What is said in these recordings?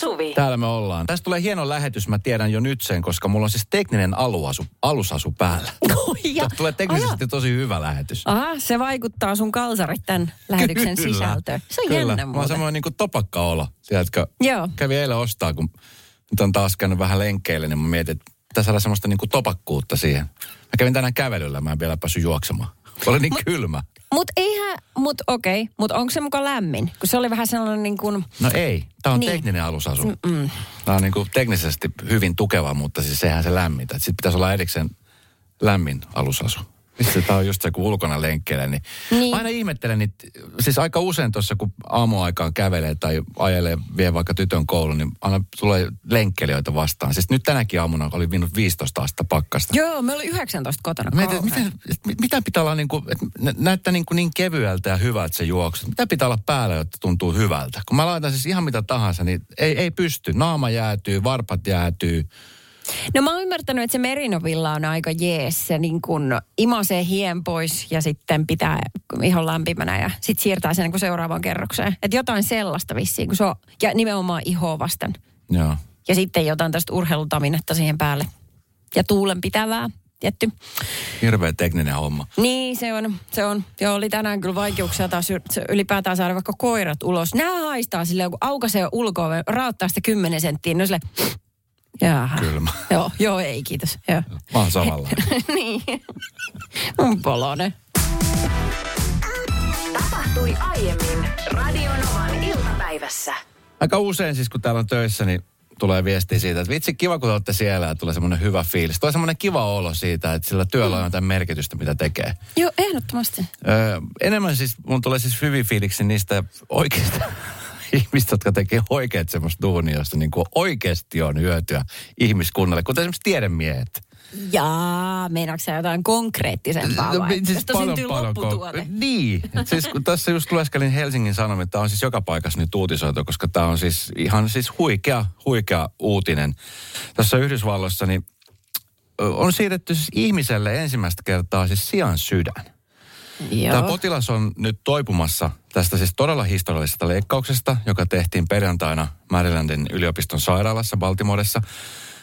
Suvi. Täällä me ollaan. Tästä tulee hieno lähetys, mä tiedän jo nyt sen, koska mulla on siis tekninen aluasu, alusasu päällä. Ja- tulee teknisesti tosi hyvä lähetys. Aha, se vaikuttaa sun kalsarit tämän lähetyksen Kyllä. sisältöön. Se on Kyllä. jännä Mä oon muuten. semmoinen niin topakka-olo. Tiedätkö, Joo. kävin eilen ostaa, kun nyt on taas käynyt vähän lenkkeille, niin mä mietin, että pitäisi saada semmoista niin topakkuutta siihen. Mä kävin tänään kävelyllä, mä en vielä päässyt juoksemaan. Oli niin kylmä. Mut eihän, mut okei, okay, mut onko se muka lämmin? Kun se oli vähän sellainen niin kuin, No ei, tämä on Niin. tekninen alusasu. Mm. Tämä on niin kuin teknisesti hyvin tukeva, mutta siis sehän se lämmintä. Sitten pitäisi olla erikseen lämmin alusasu. Mistä tämä on just se, kun ulkona lenkkelee, niin, Niin. aina ihmettelen niitä, siis aika usein tuossa, kun aamuaikaan kävelee tai ajelee, vie vaikka tytön koulun, niin aina tulee lenkkelijöitä vastaan. Siis nyt tänäkin aamuna oli minut 15 astetta pakkasta. joo, me oli 19 kotona. Mietin, että mitä pitää olla niin kuin, näyttää niin, kuin niin kevyeltä ja hyvältä se juoksu. Mitä pitää olla päällä, jotta tuntuu hyvältä? Kun mä laitan siis ihan mitä tahansa, niin ei, ei pysty. Naama jäätyy, varpat jäätyy. No mä oon ymmärtänyt, että se merinovilla on aika jees. Se niin kun imasee hien pois ja sitten pitää ihon lämpimänä ja sitten siirtää sen niin seuraavaan kerrokseen. Että jotain sellaista vissiin, kun se on, ja nimenomaan ihoa vasten. Joo. Ja sitten jotain tästä urheilutaminetta siihen päälle. Ja tuulen pitävää, tietty. Hirveä tekninen homma. Niin, se on, se on. Joo, oli tänään kyllä vaikeuksia taas ylipäätään saada vaikka koirat ulos. Nämä haistaa silleen, kun aukaisee ulkoa, raottaa sitä 10 senttiä, no sille, Jaha. Kylmä. Joo, joo, ei kiitos. Joo. Mä oon samalla. niin. On polonen. Tapahtui aiemmin Radionovan iltapäivässä. Aika usein siis, kun täällä on töissä, niin tulee viesti siitä, että vitsi kiva, kun te olette siellä ja tulee semmoinen hyvä fiilis. Tulee semmoinen kiva olo siitä, että sillä työllä on jotain merkitystä, mitä tekee. Joo, ehdottomasti. Öö, enemmän siis, mun tulee siis hyvin fiiliksi niistä oikeista ihmistä, jotka tekee oikeat semmoista duunia, josta niin kuin oikeasti on hyötyä ihmiskunnalle, kuten esimerkiksi tiedemiehet. Jaa, meinaatko sä jotain konkreettisempaa No, vai? siis Josta syntyy lopputuote. ko- Niin. Siis kun tässä just lueskelin Helsingin Sanomia, tämä on siis joka paikassa nyt uutisoitu, koska tämä on siis ihan siis huikea, huikea uutinen. Tässä Yhdysvalloissa niin on siirretty siis ihmiselle ensimmäistä kertaa siis sian sydän. Joo. Tämä potilas on nyt toipumassa tästä siis todella historiallisesta leikkauksesta, joka tehtiin perjantaina Marylandin yliopiston sairaalassa Baltimoressa.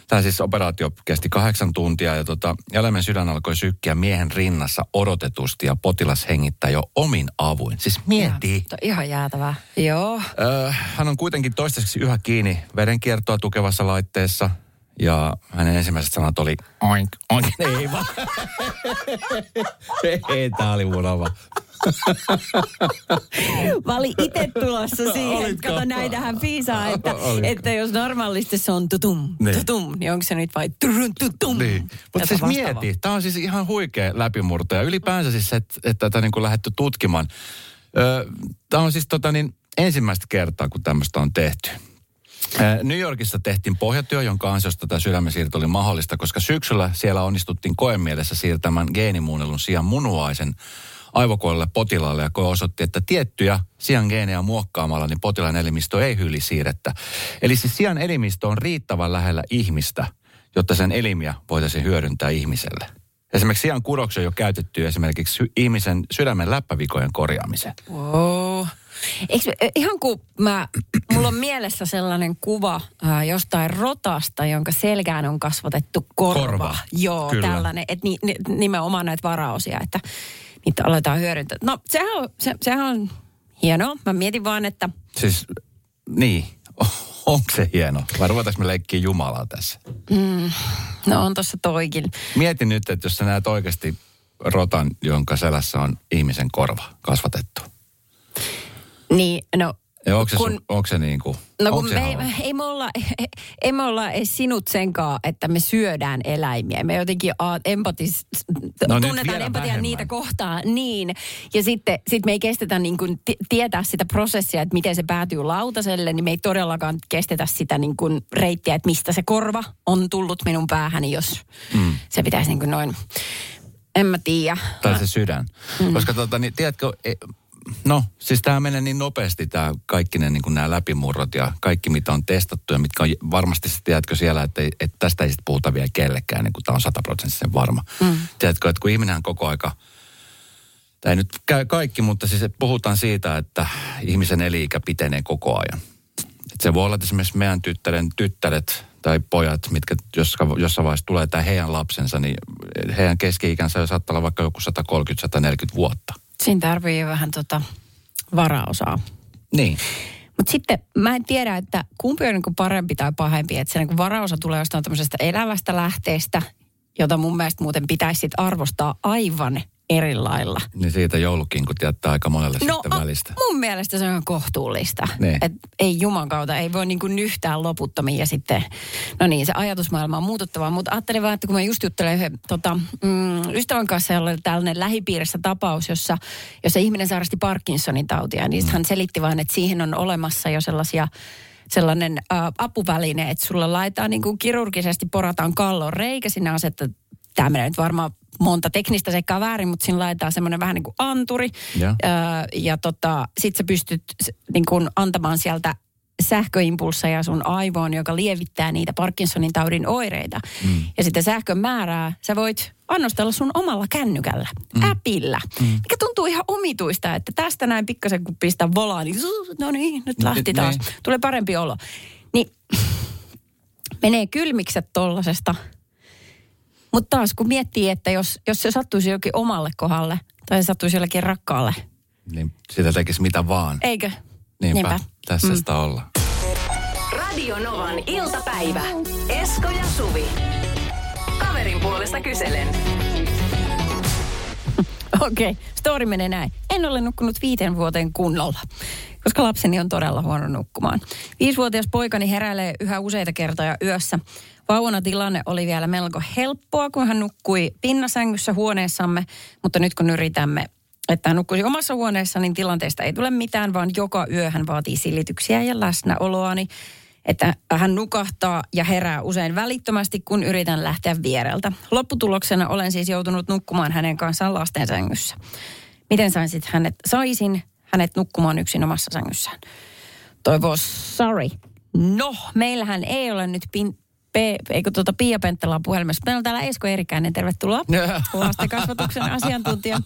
Tämä siis operaatio kesti kahdeksan tuntia ja tota, eläimen sydän alkoi sykkiä miehen rinnassa odotetusti ja potilas hengittää jo omin avuin. Siis mieti. Joo, Ihan jäätävää. Joo. Öö, hän on kuitenkin toistaiseksi yhä kiinni verenkiertoa tukevassa laitteessa ja hänen ensimmäiset sanat oli oink, oink. Ei vaan. Ei, tää oli mun oma. Mä olin itse tulossa siihen. Olitko? Kato, näitähän piisaa, että, että jos normaalisti se on tutum, Niin. tutum, niin onko se nyt vai turun tutum? Niin. Mutta siis vastaavaa. mieti, tämä on siis ihan huikea läpimurto. Ja ylipäänsä siis, että et tätä niin kuin lähdetty tutkimaan. Tämä on siis tota niin, ensimmäistä kertaa, kun tämmöistä on tehty. New Yorkissa tehtiin pohjatyö, jonka ansiosta tämä sydämen siirto oli mahdollista, koska syksyllä siellä onnistuttiin koemielessä siirtämään geenimuunnelun sijaan munuaisen aivokuolelle potilaalle ja koe osoitti, että tiettyjä sian geenejä muokkaamalla niin potilaan elimistö ei hyli siirrettä. Eli siis sian elimistö on riittävän lähellä ihmistä, jotta sen elimiä voitaisiin hyödyntää ihmiselle. Esimerkiksi sian kudoksi on jo käytetty esimerkiksi ihmisen sydämen läppävikojen korjaamiseen. Wow. Eikö, eh, ihan kun mä, mulla on mielessä sellainen kuva ää, jostain rotasta, jonka selkään on kasvatettu korva. Korva, Joo, kyllä. tällainen, että ni, ni, nimenomaan näitä varaosia, että niitä aletaan hyödyntää. No sehän on, se, sehän on hienoa. Mä mietin vaan, että Siis, niin. Onko se hieno? Vai ruvetaanko me leikkiä Jumalaa tässä? no on tuossa toikin. Mieti nyt, että jos sä näet oikeasti rotan, jonka selässä on ihmisen korva kasvatettu. Niin, no Ja onko se, Kun- kun, onko se niin kuin, No kun me ei, ei, me olla, ei, ei me olla edes sinut senkaan, että me syödään eläimiä. Me jotenkin a, empatis, No tunnetaan vielä empatiaa vähemmän. niitä kohtaan. Niin. Ja sitten sit me ei kestetä niin kuin ti- tietää sitä prosessia, että miten se päätyy lautaselle, niin me ei todellakaan kestetä sitä niin kuin reittiä, että mistä se korva on tullut minun päähäni, jos mm. se pitäisi niin kuin noin, en mä tiedä. Tai se sydän. Mm. Koska tota, niin, tiedätkö, e, no siis tämä menee niin nopeasti tämä kaikki ne, niin kuin nämä läpimurrot ja kaikki mitä on testattu ja mitkä on varmasti tiedätkö siellä, että, että tästä ei sit puhuta vielä kellekään, niin kuin tämä on sataprosenttisen varma. Mm. Tiedätkö, että kun ihminenhän koko aika, tämä ei nyt käy kaikki, mutta siis puhutaan siitä, että ihmisen eli-ikä pitenee koko ajan. Et se voi olla, että esimerkiksi meidän tyttären tyttäret tai pojat, mitkä jossa, jossain vaiheessa tulee tämä heidän lapsensa, niin heidän keski-ikänsä saattaa olla vaikka joku 130-140 vuotta. Siinä tarvii vähän tota varaosaa. Niin. Mutta sitten mä en tiedä, että kumpi on niinku parempi tai pahempi. Että se niinku varaosa tulee jostain tämmöisestä elävästä lähteestä, jota mun mielestä muuten pitäisi sit arvostaa aivan eri lailla. Niin siitä joulukinkut jättää aika monelle No sitten välistä. mun mielestä se on kohtuullista. Niin. Et ei juman kautta, ei voi niinku nyhtää loputtomiin ja sitten, no niin, se ajatusmaailma on muututtava. Mutta ajattelin vaan, että kun mä just juttelen yhden tota, mm, ystävän kanssa, jolla oli tällainen lähipiirissä tapaus, jossa, jossa ihminen sairasti Parkinsonin tautia, niin mm. hän selitti vaan, että siihen on olemassa jo sellaisia sellainen ä, apuväline, että sulla laitetaan niin kuin kirurgisesti porataan kallon reikä, sinne asettaa, tämä menee nyt varmaan monta teknistä seikkaa väärin, mutta siinä laitetaan semmoinen vähän niin kuin anturi. Ja. Ö, ja tota, sit sä pystyt niin kuin antamaan sieltä sähköimpulsseja sun aivoon, joka lievittää niitä Parkinsonin taudin oireita. Mm. Ja sitä sähkön määrää sä voit annostella sun omalla kännykällä, mm. äpillä. Mm. Mikä tuntuu ihan omituista, että tästä näin pikkasen kun pistää volaa, niin no niin, nyt lähti Niin. taas. Tulee parempi olo. Niin menee kylmikset tollasesta. Mutta taas kun miettii, että jos, jos se sattuisi jokin omalle kohdalle, tai se sattuisi jollekin rakkaalle, Niin sitä tekisi mitä vaan. eikö? Niinpä, Niinpä. tässä Mm. sitä ollaan. Radio Novan iltapäivä. Esko ja Suvi. Kaverin puolesta kyselen. Okei, okay. story menee näin. En ole nukkunut viiteen vuoteen kunnolla, koska lapseni on todella huono nukkumaan. Viisivuotias poikani heräilee yhä useita kertoja yössä. Vauvana tilanne oli vielä melko helppoa, kun hän nukkui pinnasängyssä huoneessamme, mutta nyt kun yritämme että hän nukkuisi omassa huoneessa, niin tilanteesta ei tule mitään, vaan joka yö hän vaatii silityksiä ja läsnäoloani. Että hän nukahtaa ja herää usein välittömästi, kun yritän lähteä viereltä. Lopputuloksena olen siis joutunut nukkumaan hänen kanssaan lastensängyssä. Miten saisit hänet, saisin hänet nukkumaan yksin omassa sängyssään? Toivo, sorry. No, meillähän ei ole nyt pin, P, eikö tuota Pia Penttilä on puhelimessa. Meillä on täällä Esko Erikäinen, tervetuloa. Lastenkasvatuksen asiantuntija.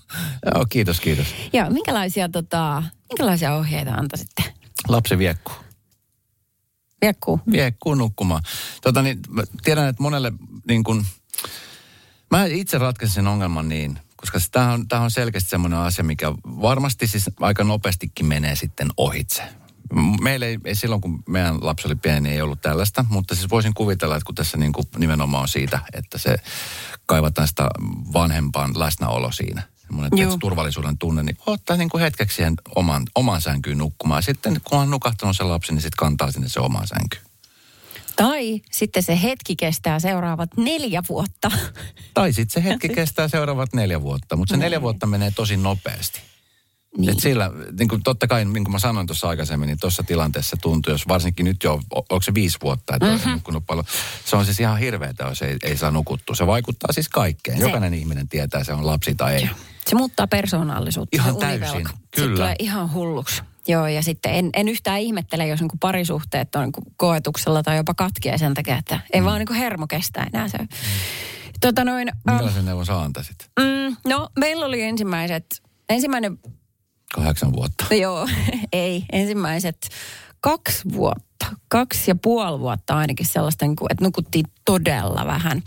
Joo, kiitos, kiitos. Ja minkälaisia, tota, minkälaisia ohjeita antaisitte? Lapsi viekkuu. Viekkuu. Nukkumaan. Tota, niin, tiedän, että monelle niin kun, mä itse ratkaisin sen ongelman niin, koska tämä on, on selkeästi semmoinen asia, mikä varmasti siis aika nopeastikin menee sitten ohitse. Meillä ei, ei silloin, kun meidän lapsi oli pieni, niin ei ollut tällaista, mutta siis voisin kuvitella, että kun tässä niin kuin nimenomaan on siitä, että se kaivataan sitä vanhempaan läsnäolo siinä, semmoinen turvallisuuden tunne, niin ottaa niin kuin hetkeksi siihen oman, oman sänkyyn nukkumaan. Sitten kun on nukahtanut se lapsi, niin sitten kantaa sinne se omaan sänkyyn. Tai sitten se hetki kestää seuraavat neljä vuotta. Tai sitten se hetki kestää seuraavat neljä vuotta, mutta se neljä vuotta menee tosi nopeasti. Niin. Et sillä, niin kuin totta kai, niin kuin mä sanoin tuossa aikaisemmin, niin tuossa tilanteessa tuntuu, jos varsinkin nyt jo, onko se viisi vuotta, että mm-hmm. on nukkunut paljon. Se on siis ihan hirveetä, jos ei, ei saa nukuttua. Se vaikuttaa siis kaikkeen. Se- Jokainen ihminen tietää, se on lapsi tai ei. Se muuttaa persoonallisuutta. Ihan se täysin, univelka. kyllä. Se tulee ihan hulluksi. Joo, ja sitten en, en yhtään ihmettele, jos niin parisuhteet on niin koetuksella tai jopa katkee sen takia, että ei mm. vaan niin hermo kestä enää se. Mm. Tota noin, äh, Minkälaisen neuvon sä antaisit? mm, no meillä oli ensimmäiset, ensimmäinen Kahdeksan vuotta. Joo, ei. Ensimmäiset kaksi vuotta, kaksi ja puoli vuotta ainakin sellaista, että nukuttiin todella vähän.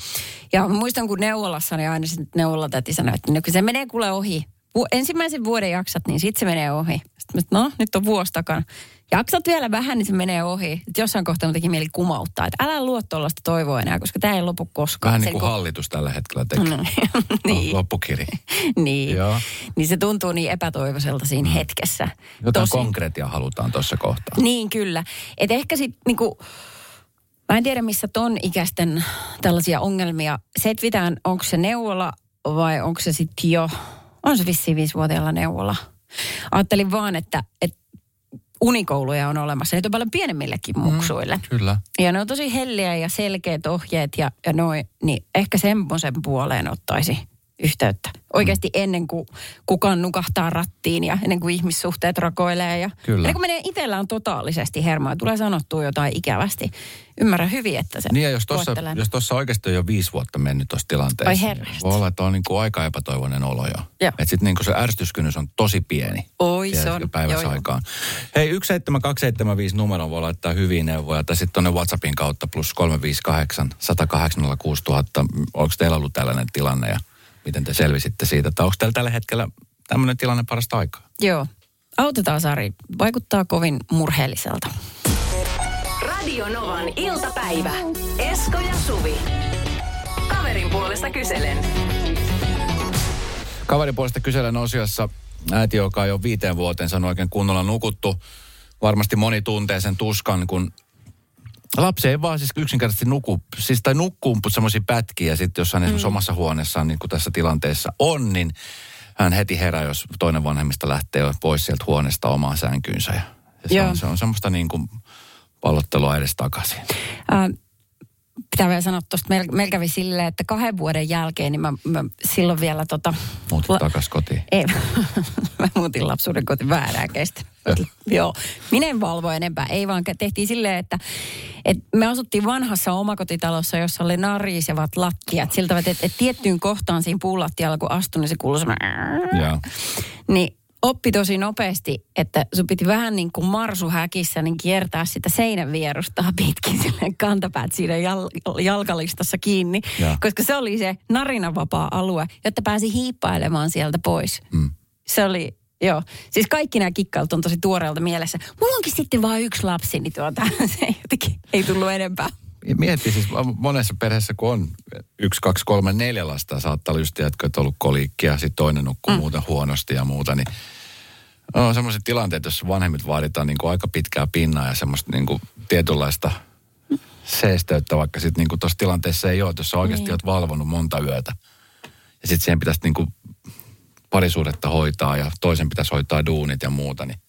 Ja muistan, kun neuvolassa, niin aina sitten neuvolatäti sanoi, että no, kun se menee kuule ohi. Ensimmäisen vuoden jaksat, niin sitten se menee ohi. Sitten no, nyt on vuosi takana. Jaksat vielä vähän, niin se menee ohi. Et jossain kohtaa mun teki mieli kumauttaa, että älä luo tuollaista toivoa enää, koska tämä ei lopu koskaan. Vähän Se niin kuin kun- hallitus tällä hetkellä tekee. No, niin. Loppukiri. niin. Joo. niin se tuntuu niin epätoivoiselta siinä mm. hetkessä. Jotain Tosin- konkreettia halutaan tuossa kohtaa. Niin kyllä. Et ehkä sitten niinku, mä en tiedä missä ton ikäisten tällaisia ongelmia setvitään. Onko se neuvola vai onko se sitten jo, on se vissiin viisivuotiaalla neuvola. Ajattelin vaan, että, että unikouluja on olemassa. Niitä on paljon pienemmillekin muksuille. Mm. Kyllä. Ja ne on tosi helliä ja selkeät ohjeet ja, ja noin, niin ehkä semmoisen puoleen ottaisi yhteyttä. Oikeasti ennen kuin kukaan nukahtaa rattiin ja ennen kuin ihmissuhteet rakoilee. Ja Kyllä. Ennen kuin menee itsellään totaalisesti hermoa, tulee sanottua jotain ikävästi. Ymmärrän hyvin, että se Niin ja jos tuossa, jos tossa oikeasti on jo viisi vuotta mennyt tuossa tilanteessa, niin voi olla, että on niin kuin aika epätoivoinen olo jo. Joo. Että sitten niin kuin se ärsytyskynnys on tosi pieni. Oi, se on. Päivässä Joo, joo. aikaan. Hei, 17275 numero voi laittaa hyviä neuvoja. Tai sitten tuonne WhatsAppin kautta plus 358 108 6000. Onko teillä ollut tällainen tilanne ja miten te selvisitte siitä? Tai onko teillä tällä hetkellä tämmöinen tilanne parasta aikaa? Joo. Autetaan Sari. Vaikuttaa kovin murheelliselta. Radio Novan iltapäivä. Esko ja Suvi. Kaverin puolesta kyselen. Kaverin puolesta kyselen osiossa äiti, joka on jo viiteen vuoteen sanoi oikein kunnolla nukuttu. Varmasti moni tuntee sen tuskan, kun lapsi ei vaan siis yksinkertaisesti nuku, siis tai nukkuu semmoisia pätkiä sitten jos hän esimerkiksi omassa huoneessaan, niin kuin tässä tilanteessa on, niin hän heti herää, jos toinen vanhemmista lähtee pois sieltä huoneesta omaan sänkyynsä. Ja se, Joo. on, se on semmoista niin kuin pallottelua edes takaisin. Ää, pitää vielä sanoa tuosta, meillä meil kävi silleen, että kahden vuoden jälkeen, niin mä, mä silloin vielä tota... Muutit la- takaisin kotiin. Ei, mä muutin lapsuuden koti väärään kestä. Joo, minä en valvo enempää. Ei vaan tehtiin silleen, että, että me asuttiin vanhassa omakotitalossa, jossa oli narisevat lattiat. Siltä, että, että tiettyyn kohtaan siinä puulattialla, kun astui, niin se kuului semmoinen... Niin oppi tosi nopeasti, että sun piti vähän niin kuin marsuhäkissä niin kiertää sitä seinän vierustaa pitkin silleen kantapäät siinä jal- jalkalistassa kiinni. Joo. Koska se oli se narinavapaa alue, jotta pääsi hiippailemaan sieltä pois. Mm. Se oli, joo. Siis kaikki nämä kikkailut on tosi tuoreelta mielessä. Mulla onkin sitten vain yksi lapsi, niin tuota, se ei jotenkin ei tullut enempää. Ja Mietti siis monessa perheessä, kun on yksi, kaksi, kolme, neljä lasta, saattaa olla just tiedätkö, että on ollut koliikkia, sitten toinen nukkuu mm. muuten huonosti ja muuta, niin on semmoiset tilanteet, jossa vanhemmit vaaditaan niin kuin aika pitkää pinnaa ja semmoista niin kuin tietynlaista seesteyttä, vaikka sitten niin tuossa tilanteessa ei ole, että jos sä oikeasti Niin. oot valvonut monta yötä. Ja sitten siihen pitäisi niin kuin parisuudetta hoitaa ja toisen pitäisi hoitaa duunit ja muuta, niin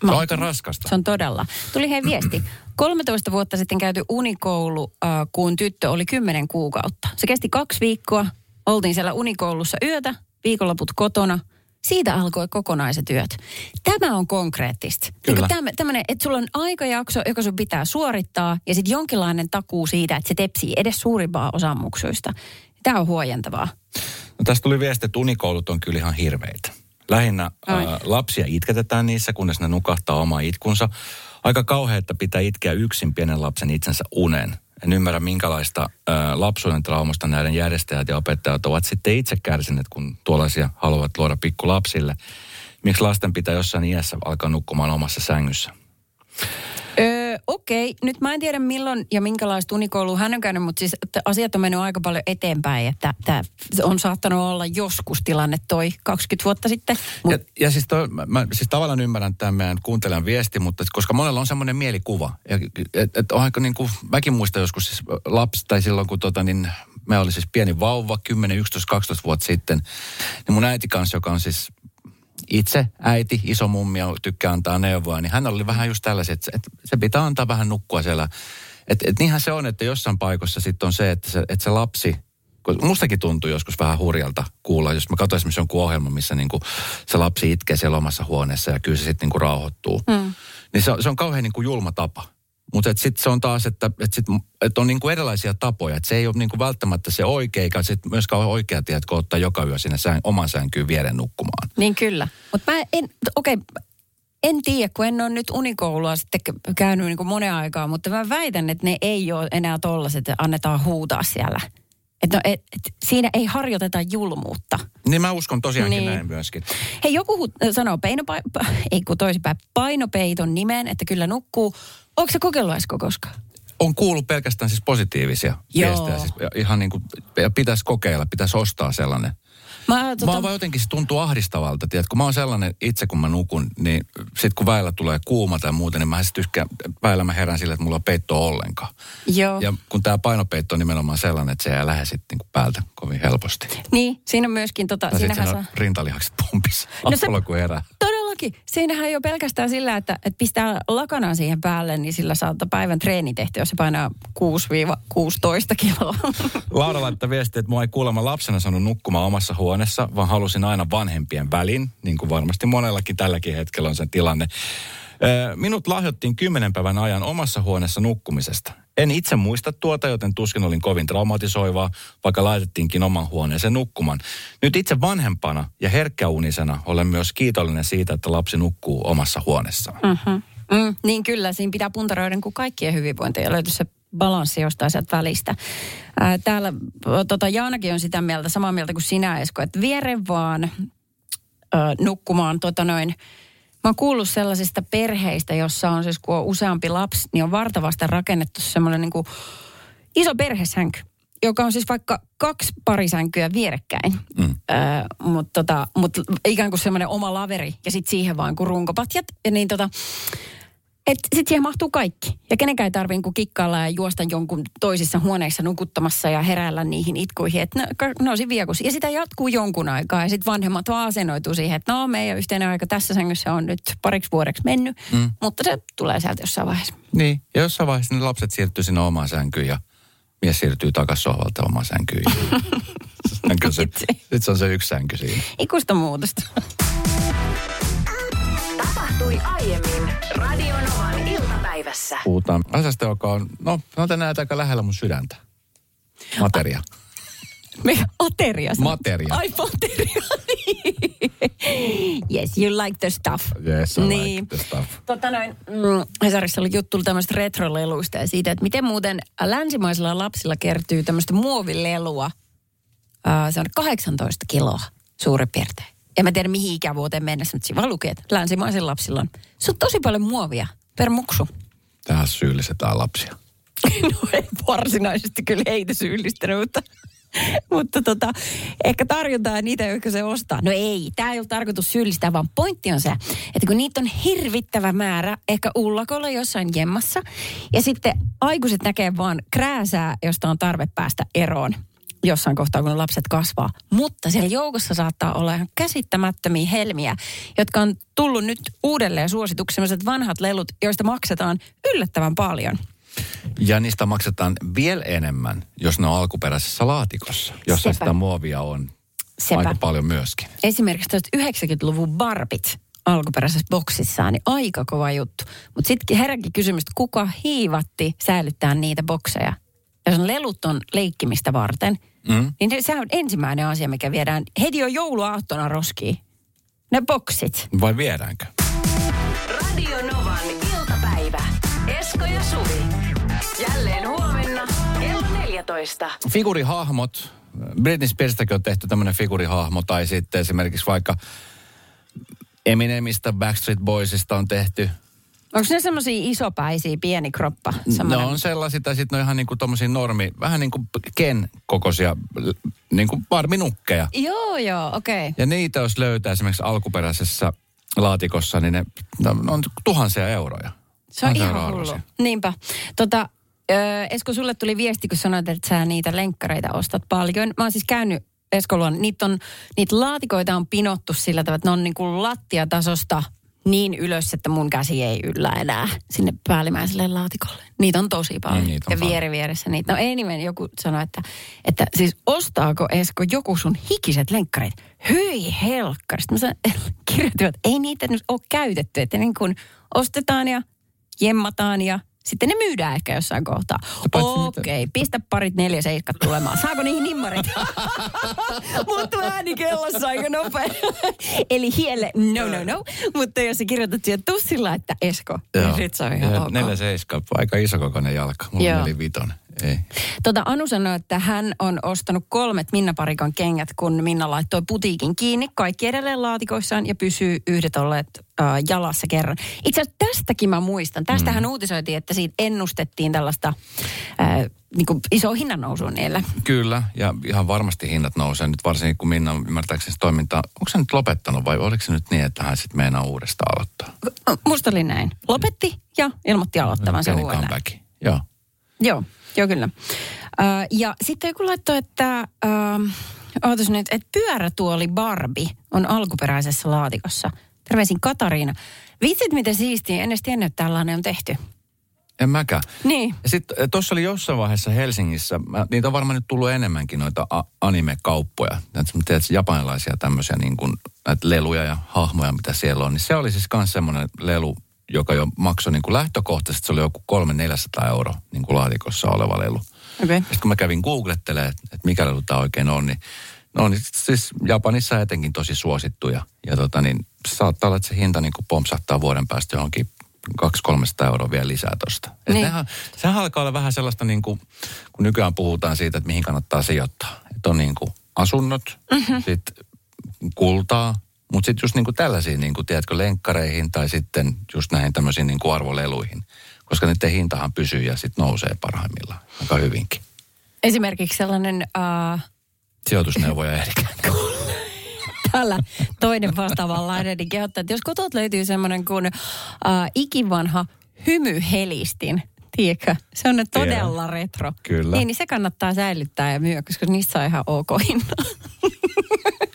se on aika raskasta. Se on todella. Tuli hei viesti. 13 vuotta sitten käyty unikoulu, äh, kun tyttö oli 10 kuukautta. Se kesti kaksi viikkoa. Oltiin siellä unikoulussa yötä, viikonloput kotona. Siitä alkoi kokonaiset työt. Tämä on konkreettista. Kyllä. Niin täm, tämmönen, että sulla on aikajakso, joka sun pitää suorittaa, ja sitten jonkinlainen takuu siitä, että se tepsii edes suurimpaa osamuksuista. Tämä on huojentavaa. No tästä tuli viesti, että unikoulut on kyllä ihan hirveitä. Lähinnä Ai. ää, lapsia itketetään niissä, kunnes ne nukahtaa oma itkunsa. Aika kauhea, että pitää itkeä yksin pienen lapsen itsensä unen. En ymmärrä, minkälaista ää, lapsuuden traumasta näiden järjestäjät ja opettajat ovat sitten itse kärsineet, kun tuollaisia haluavat luoda pikkulapsille. Miksi lasten pitää jossain iässä alkaa nukkumaan omassa sängyssä? Okei, nyt mä en tiedä milloin ja minkälaista unikoulua hän on käynyt, mutta siis että asiat on mennyt aika paljon eteenpäin, että tämä on saattanut olla joskus tilanne toi 20 vuotta sitten. Mut, Ja, ja siis, toi, mä, mä, siis tavallaan ymmärrän tämän meidän kuuntelijan viesti, mutta et koska monella on semmoinen mielikuva. Että et aika niin kuin, mäkin muistan joskus siis lapsi, tai silloin kun tota, niin, me oli siis pieni vauva, 10, 11, 12 vuotta sitten. Niin mun äiti kanssa, joka on siis itse äiti, iso mummi tykkää antaa neuvoa, niin hän oli vähän just tällaisia, että, että se pitää antaa vähän nukkua siellä. Että et niinhän se on, että jossain paikoissa sitten on se, että se, että se lapsi, kun mustakin tuntuu joskus vähän hurjalta kuulla, jos mä katsoin esimerkiksi jonkun ohjelman, missä niinku se lapsi itkee siellä omassa huoneessa ja kyllä se sitten niinku rauhoittuu. Mm. Niin se on, se on kauhean niinku julma tapa. Mutta sitten se on taas, että et sit, et on niinku erilaisia tapoja. Että se ei ole niinku välttämättä se oikea, eikä sit myöskään ole oikea tie, että ottaa joka yö sinne sään, oman sänkyyn vieren nukkumaan. niin kyllä. Mutta mä en, okei, en tiedä, kun en ole nyt unikoulua sitten käynyt niin kuin monen aikaa, mutta mä väitän, että ne ei ole enää tollaset, että annetaan huutaa siellä. Että no, et, et, siinä ei harjoiteta julmuutta. Niin mä uskon tosiaankin Niin. näin myöskin. Hei, joku hu- sanoo painopa- ei kun toisinpäin, painopeiton nimen, että kyllä nukkuu. Onko se kokeillut Esko koskaan? On kuullut pelkästään siis positiivisia Joo. viestejä. Siis ihan niin kuin, pitäisi kokeilla, pitäisi ostaa sellainen. Mä, Tota... tota, Mä vaan jotenkin se tuntuu ahdistavalta, tiedät, kun mä oon sellainen itse kun mä nukun, niin sit kun väillä tulee kuuma tai muuta, niin mä sitten tykkään, väillä mä herään sille, että mulla on peittoa ollenkaan. joo. Ja kun tämä painopeitto on nimenomaan sellainen, että se ei lähde sitten niinku päältä kovin helposti. Niin, siinä on myöskin tota, siinähän siinä saa... on rintalihakset pumpissa. No se- kun herää. Todellakin todellakin. Siinähän ei ole pelkästään sillä, että, että pistää lakanaa siihen päälle, niin sillä saattaa päivän treeni tehty, jos se painaa 6-16 kiloa. Laura laittaa viestiä, että mua ei kuulemma lapsena saanut nukkumaan omassa huoneessa, vaan halusin aina vanhempien välin, niin kuin varmasti monellakin tälläkin hetkellä on sen tilanne. Minut lahjottiin kymmenen päivän ajan omassa huoneessa nukkumisesta. En itse muista tuota, joten tuskin olin kovin traumatisoivaa, vaikka laitettiinkin oman huoneeseen nukkumaan. Nyt itse vanhempana ja herkkäunisena olen myös kiitollinen siitä, että lapsi nukkuu omassa huoneessaan. Mm-hmm. Mm, niin kyllä, siinä pitää puntaroida kuin kaikkien hyvinvointia ja löytyy se balanssi jostain sieltä välistä. Ää, täällä tota, Jaanakin on sitä mieltä, samaa mieltä kuin sinä Esko, että viere vaan ää, nukkumaan tota noin, Mä oon kuullut sellaisista perheistä, jossa on siis kun on useampi lapsi, niin on vartavasti rakennettu semmoinen niin iso perhesänky, joka on siis vaikka kaksi parisänkyä vierekkäin. Mm. Öö, Mutta tota, mut ikään kuin semmoinen oma laveri ja sitten siihen vaan kuin runkopatjat. Ja niin tota, että sitten siihen mahtuu kaikki. Ja kenenkään ei tarvitse niin kikkailla ja juosta jonkun toisissa huoneissa nukuttamassa ja heräillä niihin itkuihin. Että ne, ne on siinä. Ja sitä jatkuu jonkun aikaa. Ja sitten vanhemmat vaan asennoituu siihen, että no meidän yhteinen aika tässä sängyssä on nyt pariksi vuodeksi mennyt. Mm. Mutta se tulee sieltä jossain vaiheessa. Niin, ja jossain vaiheessa ne lapset siirtyy sinne omaan sänkyyn ja mies siirtyy takaisin sohvalta omaan sänkyyn. Sitten se, sit se on se yksi sänky siinä. Ikusta muutosta. Tapahtui aiemmin Radionovan iltapäivässä. Puhutaan asiasta, joka on, no sanotaan näitä aika lähellä mun sydäntä. Materia. Me, ateria. Materia. Ai materia. yes, you like the stuff. Yes, I niin. like the stuff. Tota noin, mm, Hesarissa oli juttu tämmöistä retroleluista ja siitä, että miten muuten länsimaisilla lapsilla kertyy tämmöistä muovilelua. Uh, se on 18 kiloa suurin piirtein. En mä tiedä mihin ikävuoteen mennessä, mutta siinä vaan lukee, että länsimaisilla lapsilla on. Se on tosi paljon muovia per muksu. Tähän syyllistetään lapsia. no ei varsinaisesti kyllä heitä syyllistänyt, mutta mutta tota, ehkä tarjotaan niitä, jotka se ostaa. No ei, tämä ei ole tarkoitus syyllistää, vaan pointti on se, että kun niitä on hirvittävä määrä, ehkä ullakolla jossain jemmassa, ja sitten aikuiset näkee vaan krääsää, josta on tarve päästä eroon jossain kohtaa, kun lapset kasvaa. Mutta siellä joukossa saattaa olla ihan käsittämättömiä helmiä, jotka on tullut nyt uudelleen suosituksi sellaiset vanhat lelut, joista maksetaan yllättävän paljon. Ja niistä maksetaan vielä enemmän, jos ne on alkuperäisessä laatikossa, jossa Sepä. sitä muovia on Sepä. aika paljon myöskin. Esimerkiksi 90-luvun barbit alkuperäisessä boksissaan, niin aika kova juttu. Mutta sitten heränkin kysymys, että kuka hiivatti säilyttää niitä bokseja? Jos on lelut on leikkimistä varten, mm. niin se on ensimmäinen asia, mikä viedään heti jo jouluaattona roskiin. Ne boksit. Vai viedäänkö? Radio Novan iltapäivä. Esko ja Suvi. Jälleen huomenna kello 14. Figurihahmot. Britney Spearsistakin on tehty tämmöinen figurihahmo. Tai sitten esimerkiksi vaikka Eminemistä, Backstreet Boysista on tehty Onko ne semmoisia isopäisiä, pieni kroppa? Semmoinen? Ne on sellaisia, tai sitten ne on ihan niinku tommosia normi, vähän niin kuin Ken kokoisia, niin kuin barminukkeja. Joo, joo, okei. Okay. Ja niitä jos löytää esimerkiksi alkuperäisessä laatikossa, niin ne, ne on tuhansia euroja. Se on ihan hullu. Niinpä. Tota, Öö, Esko, sulle tuli viesti, kun sanoit, että sä niitä lenkkareita ostat paljon. Mä oon siis käynyt Eskolon, niitä, on, niitä laatikoita on pinottu sillä tavalla, että ne on niin kuin lattiatasosta niin ylös, että mun käsi ei yllä enää sinne päällimmäiselle laatikolle. Niitä on tosi paljon. Niin, on ja vieri vieressä niitä. No ei nimen joku sanoi, että, että siis ostaako Esko joku sun hikiset lenkkarit? Hyi helkkari. Sitten mä sanoin, että ei niitä nyt ole käytetty. Että niin kuin ostetaan ja jemmataan ja sitten ne myydään ehkä jossain kohtaa. Okei, okay, pistä parit neljä seiskat tulemaan. Saako niihin nimmarit? Mutta ääni kellossa aika nopea. Eli hielle, no no no. Mutta jos sä kirjoitat siihen tussilla, että Esko, niin sit se on ihan ja, ok. Neljä seiskat, aika isokokoinen jalka. Mulla Joo. oli vitonen. Ei. Tota Anu sanoi, että hän on ostanut kolmet Minna Parikan kengät, kun Minna laittoi putiikin kiinni. Kaikki edelleen laatikoissaan ja pysyy yhdet olleet äh, jalassa kerran. Itse asiassa tästäkin mä muistan. Tästähän mm. uutisoitiin, että siitä ennustettiin tällaista äh, niin kuin iso hinnan nousua niille. Kyllä, ja ihan varmasti hinnat nousee nyt varsinkin, kun Minna ymmärtääkseni toimintaa. Onko se nyt lopettanut vai oliko se nyt niin, että hän sitten meinaa uudestaan aloittaa? Musta oli näin. Lopetti ja ilmoitti aloittavansa uudelleen. Joo. Joo. Joo, kyllä. Uh, ja sitten joku laittoi, että, uh, ootas nyt, että pyörätuoli Barbie on alkuperäisessä laatikossa. Terveisin Katariina. Vitsit miten siistiä, en edes tiennyt, että tällainen on tehty. En mäkään. Niin. Sitten tuossa oli jossain vaiheessa Helsingissä, mä, niitä on varmaan nyt tullut enemmänkin noita a- anime-kauppoja. Tiedät, japanilaisia tämmöisiä niin kuin, näitä leluja ja hahmoja, mitä siellä on. Niin se oli siis myös semmoinen lelu, joka jo maksoi niin kuin lähtökohtaisesti, se oli joku 300-400 euro niin kuin laatikossa oleva lelu. Okay. Sitten kun mä kävin googlettelemaan, että, että mikä lelu tämä oikein on, niin no niin siis Japanissa etenkin tosi suosittu ja, ja tota niin, saattaa olla, että se hinta niin kuin pompsahtaa vuoden päästä johonkin 200-300 euroa vielä lisää tosta. Et Niin. Nehän, sehän alkaa olla vähän sellaista niin kuin, kun nykyään puhutaan siitä, että mihin kannattaa sijoittaa. Että on niin kuin asunnot, mm-hmm. sitten kultaa, mutta sitten just niin kuin tällaisiin, niin kuin, tiedätkö, lenkkareihin tai sitten just näihin tämmöisiin niin kuin arvoleluihin. Koska niiden hintahan pysyy ja sitten nousee parhaimmillaan aika hyvinkin. Esimerkiksi sellainen uh, Sijoitusneuvoja Erika. täällä toinen vastaavanlainen, niin kehottaa, että jos kotot löytyy semmoinen kuin uh, ikivanha hymyhelistin, tiedätkö? Se on ne todella retro. Kyllä. Niin, niin se kannattaa säilyttää ja myydä, koska niistä saa ihan ok hinta.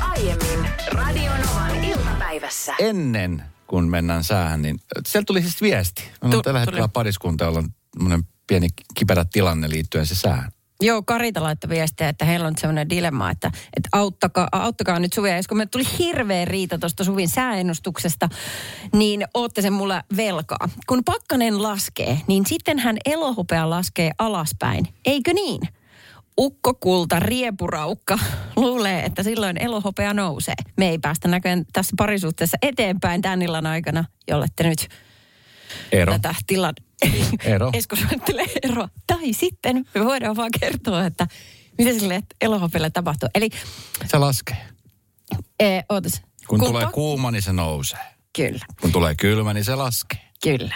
Aiemmin Radionovan iltapäivässä. Ennen kuin mennään säähän, niin sieltä tuli siis viesti. Meillä on Tu- tällä hetkellä pariskunta, jolla on pieni kiperä tilanne liittyen se säähän. Joo, Karita laittoi viestiä, että heillä on nyt sellainen dilemma, että, että auttakaa, auttakaa nyt Suvia. Ja kun me tuli hirveä riita tuosta Suvin sääennustuksesta, niin ootte sen mulle velkaa. Kun pakkanen laskee, niin sitten hän elohopea laskee alaspäin. Eikö niin? Ukkokulta riepuraukka luulee, että silloin elohopea nousee. Me ei päästä näköjään tässä parisuhteessa eteenpäin tämän illan aikana, jollette nyt Ero. tätä tilan... Ero. Esko suunnittelee eroa. Tai sitten me voidaan vaan kertoa, että mitä sille elohopelle tapahtuu. Eli, Se laskee. ee, ootas. Kun, Kun tulee kuuma, niin se nousee. Kyllä, Kun tulee kylmä, niin se laskee. kyllä.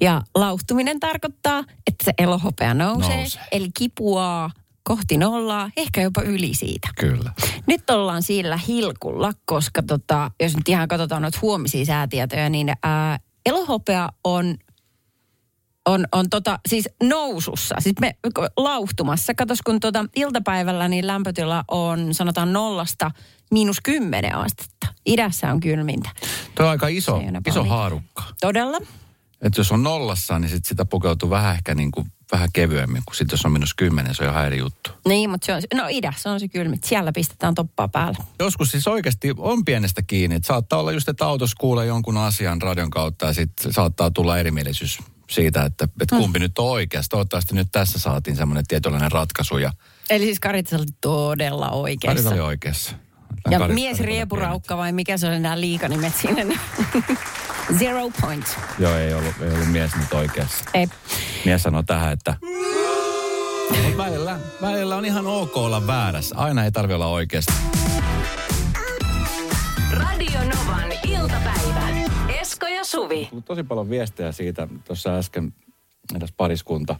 Ja lauhtuminen tarkoittaa, että se elohopea nousee, Nousee. eli kipuaa kohti nollaa, ehkä jopa yli siitä. Kyllä. Nyt ollaan sillä hilkulla, koska tota, jos nyt ihan katsotaan noita huomisia säätietoja, niin ää, elohopea on on, on tota, siis nousussa, siis me lauhtumassa. Katos, kun tota iltapäivällä niin lämpötila on sanotaan nollasta miinus kymmenen astetta. Idässä on kylmintä. Tuo on aika iso, iso haarukka. Todella? Että jos on nollassa, niin sit sitä pukeutuu vähän ehkä niin kuin, vähän kevyemmin. Kun sitten jos on minus kymmenen, se on ihan eri juttu. Niin, mutta se on, no idässä on se kylmit. Siellä pistetään toppaa päälle. Joskus siis oikeasti on pienestä kiinni. Että saattaa olla just, että autossa kuulee jonkun asian radion kautta ja sitten saattaa tulla erimielisyys siitä, että, että kumpi nyt on oikeassa. Toivottavasti nyt tässä saatiin semmoinen tietynlainen ratkaisu ja Eli siis Karitsa oli todella oikeassa. Karita oli oikeassa. Ja Kari- mies riepuraukka vai mikä se oli nämä liikanimet sinne? Zero pienet. Joo, ei ollut, ei ollut mies nyt oikeassa. Ei. Mies sanoi tähän, että Mut välillä, välillä on ihan ok olla väärässä. Aina ei tarvi olla oikeassa. Radio Novan iltapäivä. Esko ja Suvi. Tosi paljon viestejä siitä tuossa äsken edes pariskunta,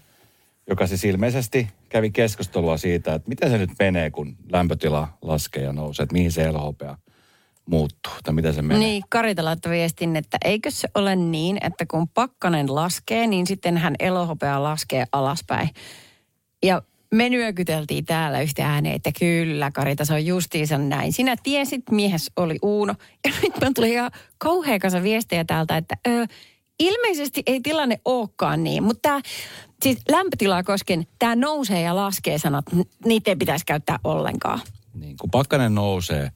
joka siis ilmeisesti kävi keskustelua siitä, että miten se nyt menee, kun lämpötila laskee ja nousee, että mihin se elohopea muuttuu, tai miten se menee. Niin, Karita laittoi viestin, että eikö se ole niin, että kun pakkanen laskee, niin sitten hän elohopea laskee alaspäin. Ja me nyökyteltiin täällä yhtä ääneen, että kyllä Karita, se on justiinsa näin. Sinä tiesit, mies oli Uuno. Ja nyt mä tuli ihan kauhean kanssa viestejä täältä, että ö, ilmeisesti ei tilanne olekaan niin. Mutta tämä, siis lämpötilaa kosken, tämä nousee ja laskee sanat, niitä ei pitäisi käyttää ollenkaan. Niin, kun pakkanen nousee,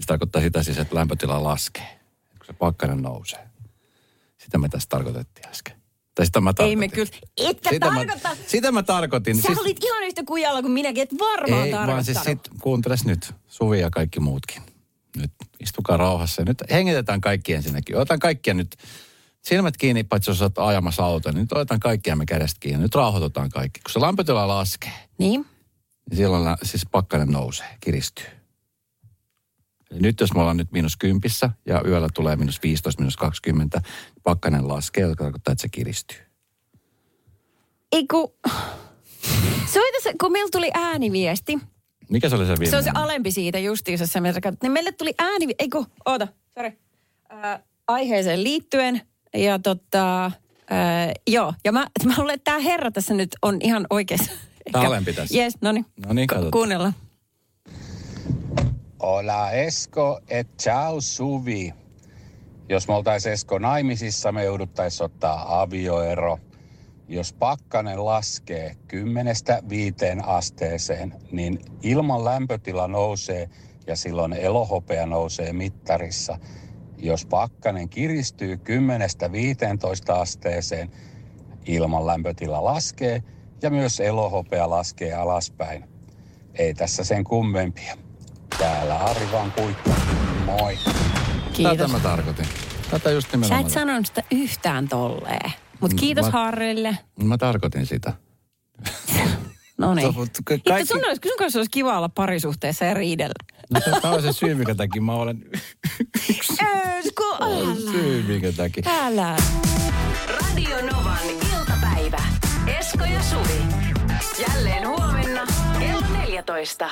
se tarkoittaa sitä siis, että lämpötila laskee. Kun se pakkanen nousee. Sitä me tässä tarkoitettiin äsken. Tai sitä mä tarkoitin. Ei me kyllä, etkä sitä tarkoita. Mä, sitä mä tarkoitin. Sä siis, olit ihan yhtä kujalla kuin minäkin, et varmaan Ei, vaan siis tarkoittanut. sit kuunteles nyt, Suvi ja kaikki muutkin. Nyt istukaa rauhassa. Nyt hengitetään kaikki ensinnäkin. Otan kaikkia nyt silmät kiinni, paitsi jos olet ajamassa autoa, niin nyt otetaan kaikkia me kädestä kiinni. Nyt rauhoitutaan kaikki. Kun se lämpötila laskee, Niin? niin silloin siis pakkanen nousee, kiristyy. Nyt jos me ollaan nyt miinus kympissä ja yöllä tulee miinus 15, miinus 20, pakkanen laskee, joka tarkoittaa, että se kiristyy. Ei kun... Se oli tässä, kun meillä tuli ääniviesti. Mikä se oli se Se on se alempi siitä justiinsa, se niin meille tuli ääni... Ei kun, oota, sorry. Äh, aiheeseen liittyen. Ja tota... Äh, joo, ja mä, mä luulen, että tämä herra tässä nyt on ihan oikeassa. Tää alempi tässä. Yes, no niin. No niin, katsotaan. Kuunnellaan. Hola Esko et ciao Suvi. Jos me oltaisiin Esko naimisissa, me jouduttaisiin ottaa avioero. Jos pakkanen laskee kymmenestä viiteen asteeseen, niin ilman lämpötila nousee ja silloin elohopea nousee mittarissa. Jos pakkanen kiristyy kymmenestä 15 asteeseen, ilman lämpötila laskee ja myös elohopea laskee alaspäin. Ei tässä sen kummempia. Täällä Ari vaan kuittaa. Moi. Tätä Kiitos. mä tarkoitin. Tätä just Sä et sanonut sitä yhtään tolleen. Mutta kiitos Mä- Harrille. Mä tarkoitin sitä. No niin. Kaikki- sun, olisi, sun kanssa olisi kiva olla parisuhteessa ja riidellä. No, Tämä on se syy, minkä takia mä olen... Esko, syy, minkä takia. älä. Radio Novan iltapäivä. Esko ja Suvi. Jälleen huomenna kello 14.